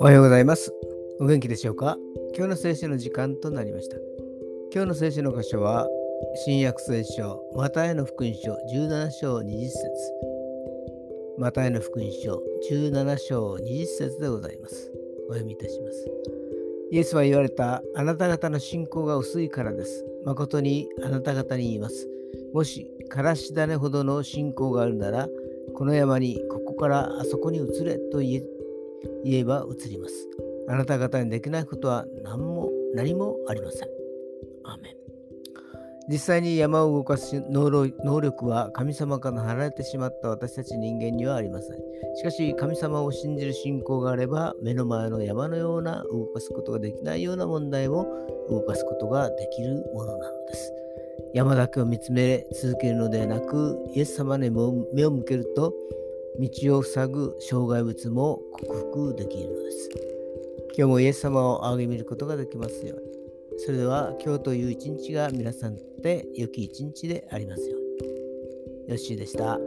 おはようございます。お元気でしょうか？今日の聖書の時間となりました。今日の聖書の箇所は、新約聖書、マタイの福音書17章20節マタイの福音書17章20節でございます。お読みいたします。イエスは言われた、あなた方の信仰が薄いからです。誠にあなた方に言います。もし、からし種ほどの信仰があるなら、この山にここからあそこに移れと言えば移ります。あなた方にできないことは何も何もありません。アメン実際に山を動かす能力は神様から離れてしまった私たち人間にはありません。しかし神様を信じる信仰があれば目の前の山のような動かすことができないような問題を動かすことができるものなのです。山だけを見つめ続けるのではなくイエス様に目を向けると道を塞ぐ障害物も克服できるのです。今日もイエス様を仰ぎ見ることができますように。それでは今日という一日が皆さんにとって良き一日でありますように。よッしーでした。